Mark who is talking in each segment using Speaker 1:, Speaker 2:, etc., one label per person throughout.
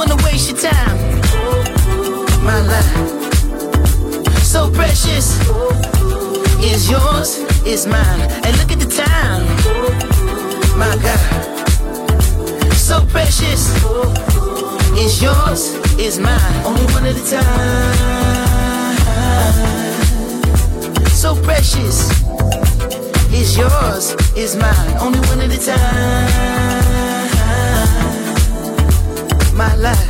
Speaker 1: Wanna waste your time. My life, so precious. Is yours, is mine. And look at the time. My God, so precious. Is yours, is mine. Only one at a time. So precious. Is yours, is mine. Only one at a time. My life,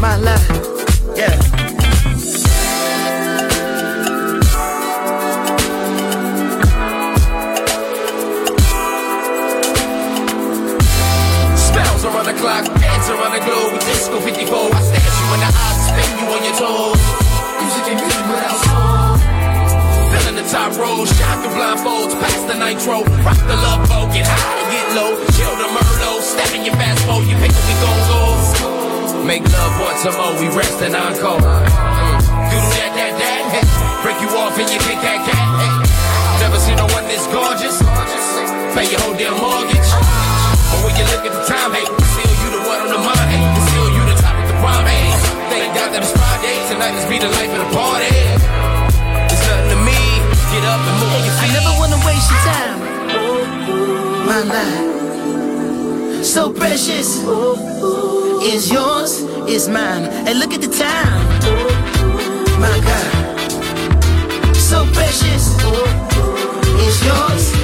Speaker 1: my life,
Speaker 2: the blindfolds, pass the nitro, rock the love boat, get high and get low, chill the Merlot, step in your fast mode, you pick up, we gon' go. Make love once more, we rest and encore. Mm. Do that, that, that, hey. break you off and you kick that cat. Hey. Never seen no one this gorgeous. Pay your whole damn mortgage. But when you look at the time, hey, still you the one on the mind, hey, still you the top of the prime, hey. Thank God that it's Friday, tonight is be the life of the party. Get up and move your
Speaker 1: I never wanna waste your time. My life, so precious. Is yours, is mine. And look at the time. My God, so precious. Is yours,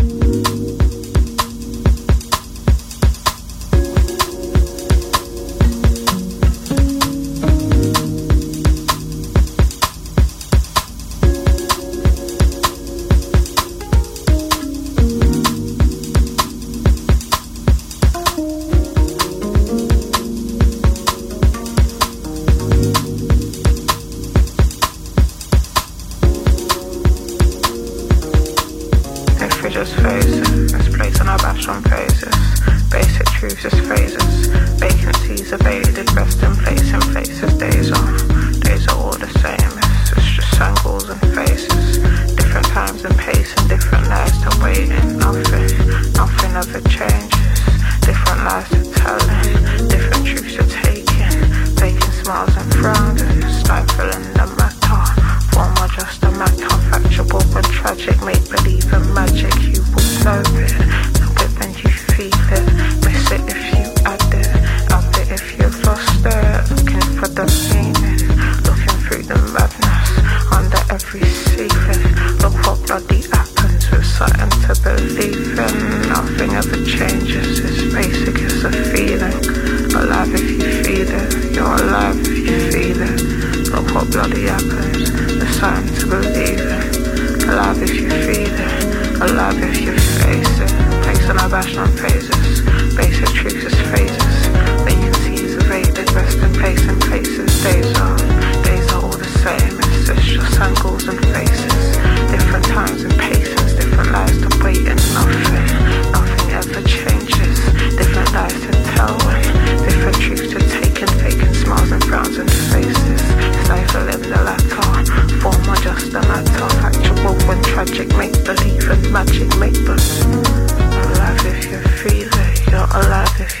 Speaker 3: Every. Look what bloody happens with something to believe in. Nothing ever changes. It's basic, it's a feeling. Alive if you feel it. You're alive if you feel it. Look what bloody happens. There's something to believe in. Alive if you feel it. Alive if you face it. Our bash on praises. Basic truths is phases. Vacancies evaded. Rest in place in places. Days are, A matter. Factual and tragic. Make believe and magic. Make believe. Alive if you feel it. You're alive if you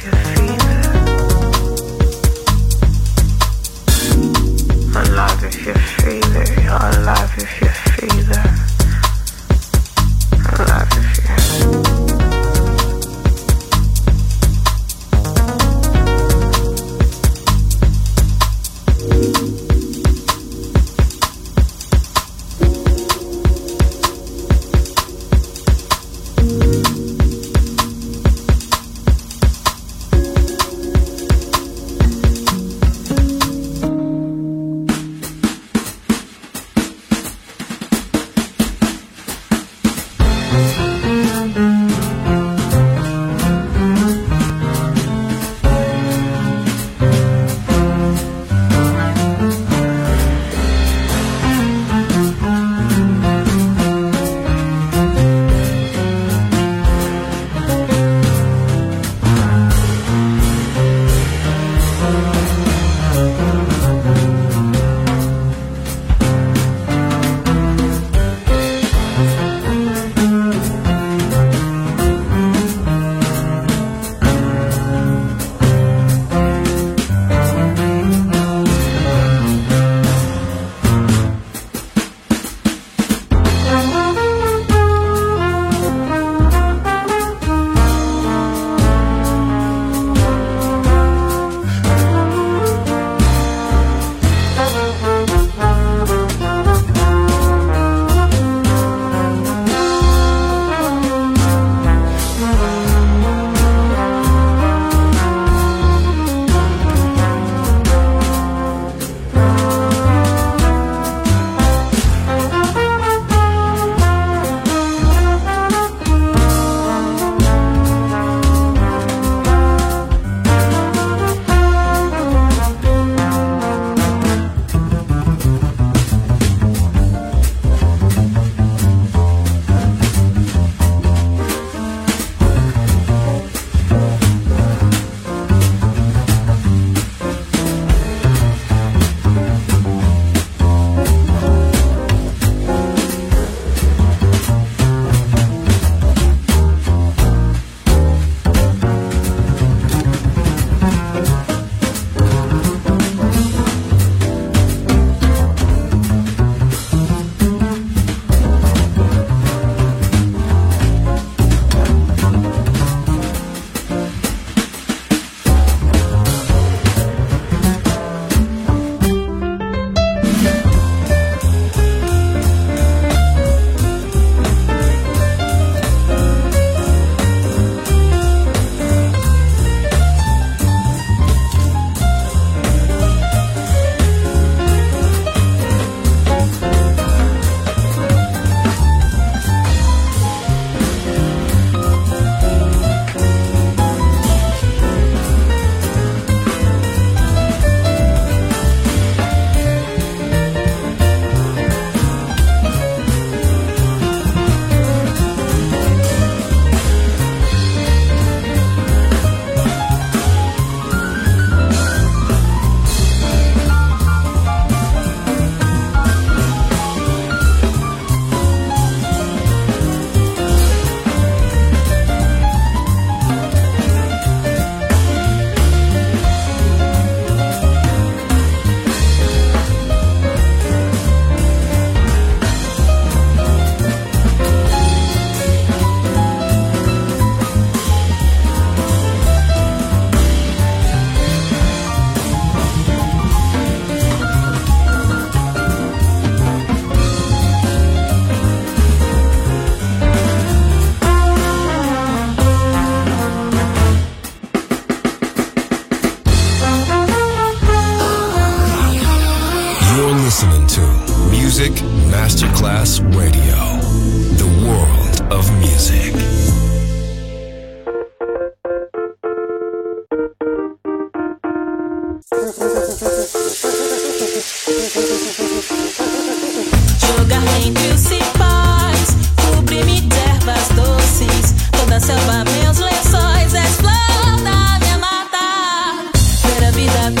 Speaker 4: that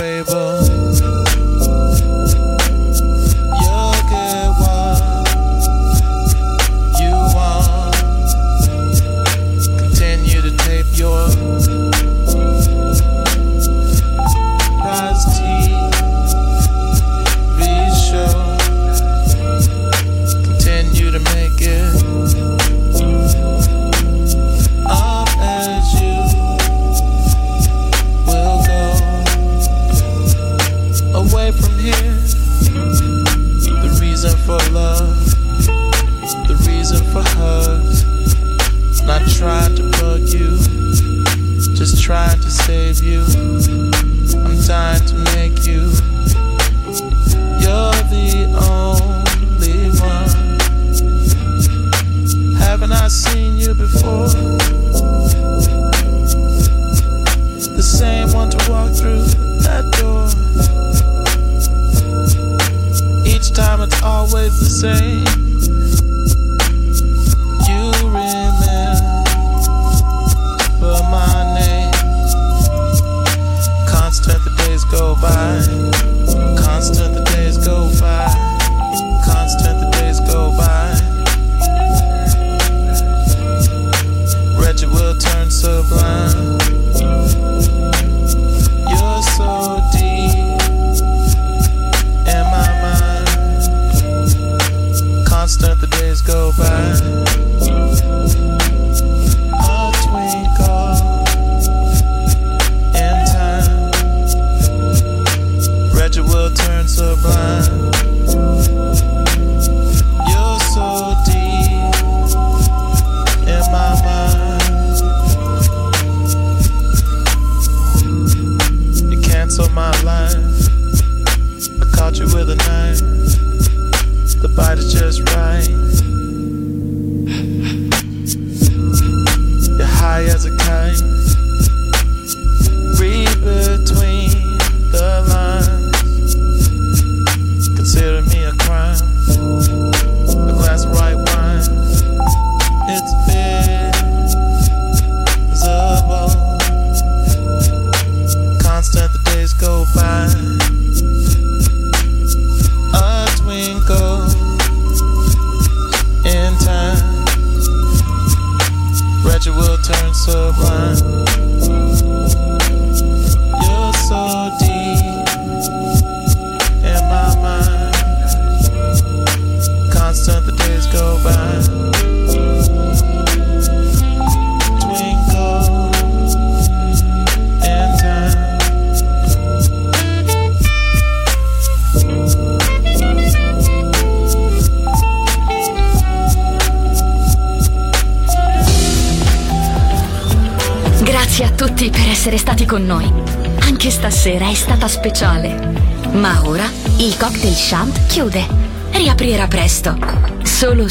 Speaker 5: Just